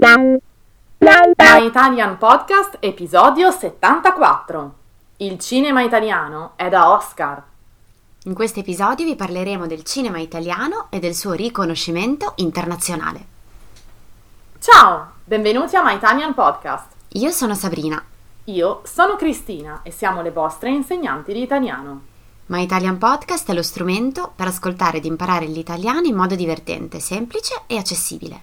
My Italian Podcast, episodio 74. Il cinema italiano è da Oscar. In questo episodio vi parleremo del cinema italiano e del suo riconoscimento internazionale. Ciao, benvenuti a My Italian Podcast. Io sono Sabrina. Io sono Cristina e siamo le vostre insegnanti di italiano. My Italian Podcast è lo strumento per ascoltare ed imparare l'italiano in modo divertente, semplice e accessibile.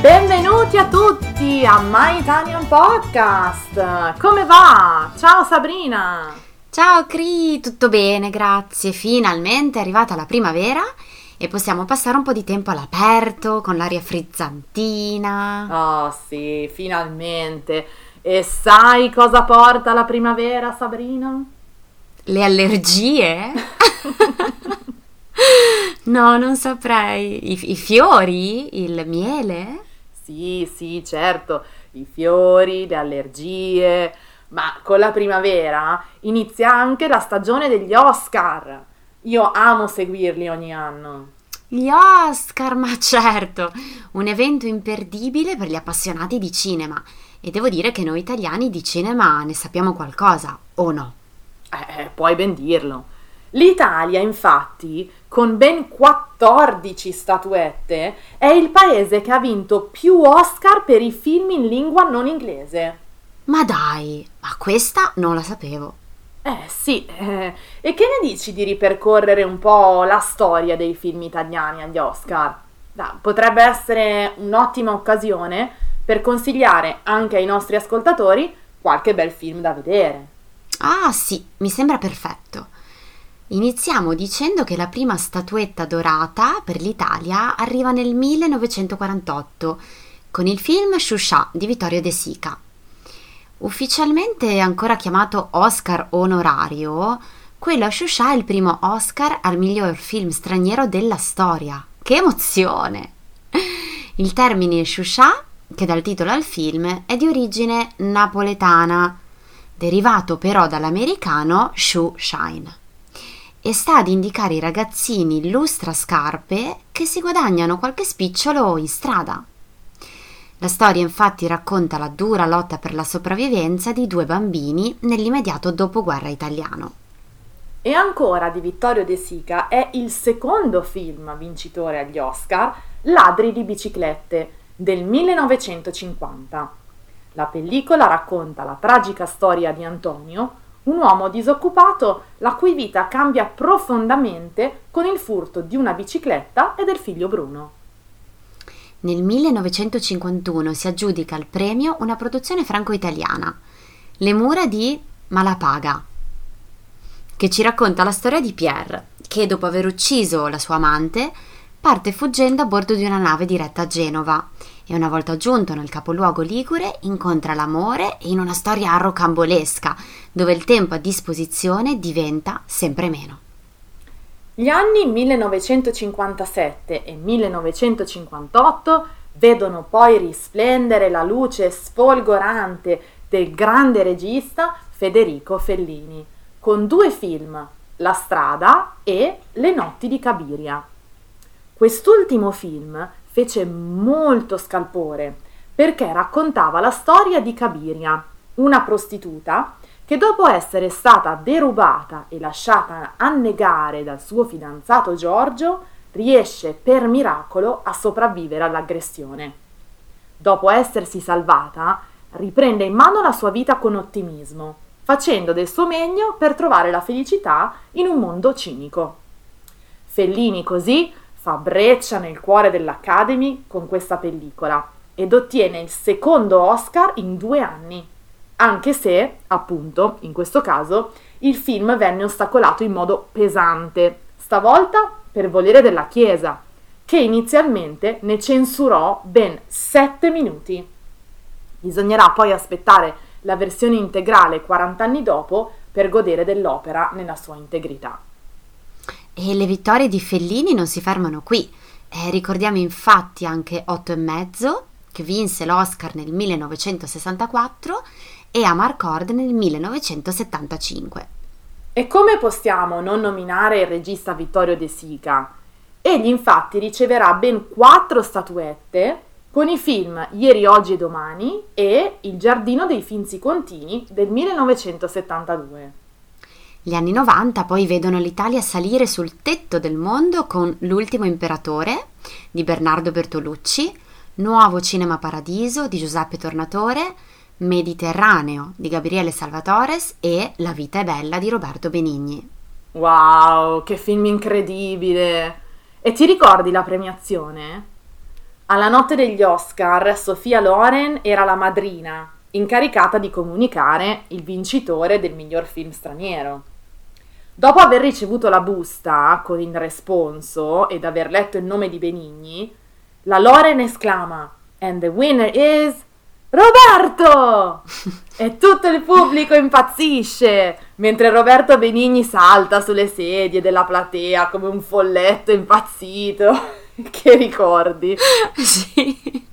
Benvenuti a tutti a My Italian Podcast! Come va? Ciao Sabrina! Ciao Cri, tutto bene, grazie. Finalmente è arrivata la primavera e possiamo passare un po' di tempo all'aperto con l'aria frizzantina. Oh sì, finalmente! E sai cosa porta la primavera, Sabrina? Le allergie? no, non saprei. I, I fiori? Il miele? Sì, sì, certo, i fiori, le allergie, ma con la primavera inizia anche la stagione degli Oscar. Io amo seguirli ogni anno. Gli Oscar, ma certo, un evento imperdibile per gli appassionati di cinema. E devo dire che noi italiani di cinema ne sappiamo qualcosa, o no? Eh, puoi ben dirlo. L'Italia, infatti, con ben 14 statuette, è il paese che ha vinto più Oscar per i film in lingua non inglese. Ma dai, ma questa non la sapevo. Eh sì, eh, e che ne dici di ripercorrere un po' la storia dei film italiani agli Oscar? Da, potrebbe essere un'ottima occasione per consigliare anche ai nostri ascoltatori qualche bel film da vedere. Ah sì, mi sembra perfetto. Iniziamo dicendo che la prima statuetta dorata per l'Italia arriva nel 1948 con il film Shusha di Vittorio De Sica. Ufficialmente ancora chiamato Oscar onorario, quello Shusha è il primo Oscar al miglior film straniero della storia. Che emozione! Il termine Shusha, che dà il titolo al film, è di origine napoletana, derivato però dall'americano shoe shine e sta ad indicare i ragazzini lustrascarpe che si guadagnano qualche spicciolo in strada. La storia infatti racconta la dura lotta per la sopravvivenza di due bambini nell'immediato dopoguerra italiano. E ancora di Vittorio De Sica è il secondo film vincitore agli Oscar, Ladri di biciclette, del 1950. La pellicola racconta la tragica storia di Antonio, un uomo disoccupato la cui vita cambia profondamente con il furto di una bicicletta e del figlio Bruno. Nel 1951 si aggiudica il premio una produzione franco-italiana, Le mura di Malapaga, che ci racconta la storia di Pierre, che dopo aver ucciso la sua amante parte fuggendo a bordo di una nave diretta a Genova e una volta giunto nel capoluogo ligure incontra l'amore in una storia rocambolesca dove il tempo a disposizione diventa sempre meno. Gli anni 1957 e 1958 vedono poi risplendere la luce sfolgorante del grande regista Federico Fellini, con due film, La strada e Le notti di Cabiria. Quest'ultimo film fece molto scalpore perché raccontava la storia di Cabiria, una prostituta che dopo essere stata derubata e lasciata annegare dal suo fidanzato Giorgio, riesce per miracolo a sopravvivere all'aggressione. Dopo essersi salvata, riprende in mano la sua vita con ottimismo, facendo del suo meglio per trovare la felicità in un mondo cinico. Fellini così fa breccia nel cuore dell'Academy con questa pellicola ed ottiene il secondo Oscar in due anni anche se, appunto, in questo caso, il film venne ostacolato in modo pesante, stavolta per volere della Chiesa, che inizialmente ne censurò ben 7 minuti. Bisognerà poi aspettare la versione integrale 40 anni dopo per godere dell'opera nella sua integrità. E le vittorie di Fellini non si fermano qui. Eh, ricordiamo infatti anche Otto e mezzo, che vinse l'Oscar nel 1964, e Amarcord nel 1975. E come possiamo non nominare il regista Vittorio De Sica? Egli infatti riceverà ben quattro statuette con i film Ieri, Oggi e Domani e Il Giardino dei Finzi Contini del 1972. Gli anni 90 poi vedono l'Italia salire sul tetto del mondo con L'ultimo imperatore di Bernardo Bertolucci, Nuovo Cinema Paradiso di Giuseppe Tornatore, Mediterraneo di Gabriele Salvatores e La vita è bella di Roberto Benigni. Wow, che film incredibile! E ti ricordi la premiazione? Alla notte degli Oscar, Sofia Loren era la madrina, incaricata di comunicare il vincitore del miglior film straniero. Dopo aver ricevuto la busta con il responso ed aver letto il nome di Benigni, la Loren esclama: And the winner is Roberto! e tutto il pubblico impazzisce, mentre Roberto Benigni salta sulle sedie della platea come un folletto impazzito. che ricordi? sì,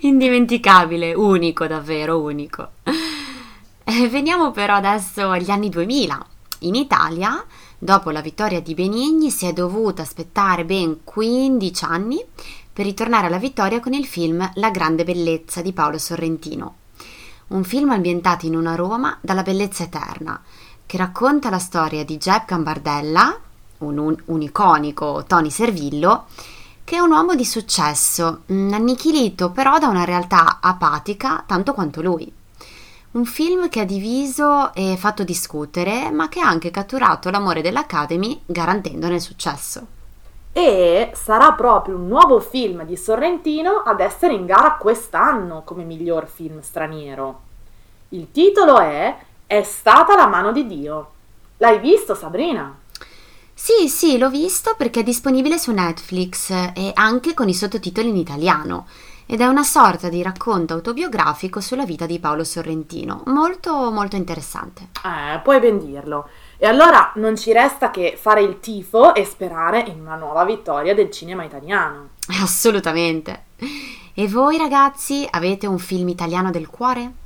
indimenticabile, unico, davvero unico. Eh, veniamo però adesso agli anni 2000. In Italia, dopo la vittoria di Benigni, si è dovuta aspettare ben 15 anni per ritornare alla vittoria con il film La grande bellezza di Paolo Sorrentino. Un film ambientato in una Roma dalla bellezza eterna, che racconta la storia di Jeb Gambardella, un, un, un iconico Tony Servillo, che è un uomo di successo, annichilito però da una realtà apatica tanto quanto lui. Un film che ha diviso e fatto discutere, ma che ha anche catturato l'amore dell'Academy garantendone il successo. E sarà proprio un nuovo film di Sorrentino ad essere in gara quest'anno come miglior film straniero. Il titolo è È stata la mano di Dio. L'hai visto, Sabrina? Sì, sì, l'ho visto perché è disponibile su Netflix e anche con i sottotitoli in italiano ed è una sorta di racconto autobiografico sulla vita di Paolo Sorrentino, molto molto interessante. Eh, puoi ben dirlo. E allora non ci resta che fare il tifo e sperare in una nuova vittoria del cinema italiano. Assolutamente. E voi ragazzi avete un film italiano del cuore?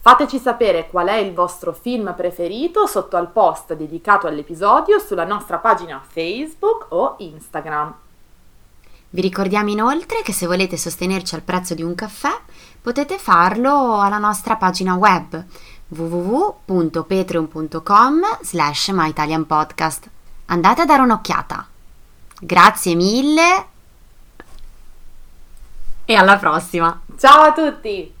Fateci sapere qual è il vostro film preferito sotto al post dedicato all'episodio sulla nostra pagina Facebook o Instagram. Vi ricordiamo inoltre che se volete sostenerci al prezzo di un caffè potete farlo alla nostra pagina web www.patreon.com slash myitalianpodcast. Andate a dare un'occhiata. Grazie mille e alla prossima. Ciao a tutti!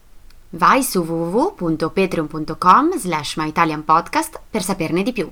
Vai su www.patreon.com slash myitalianpodcast per saperne di più.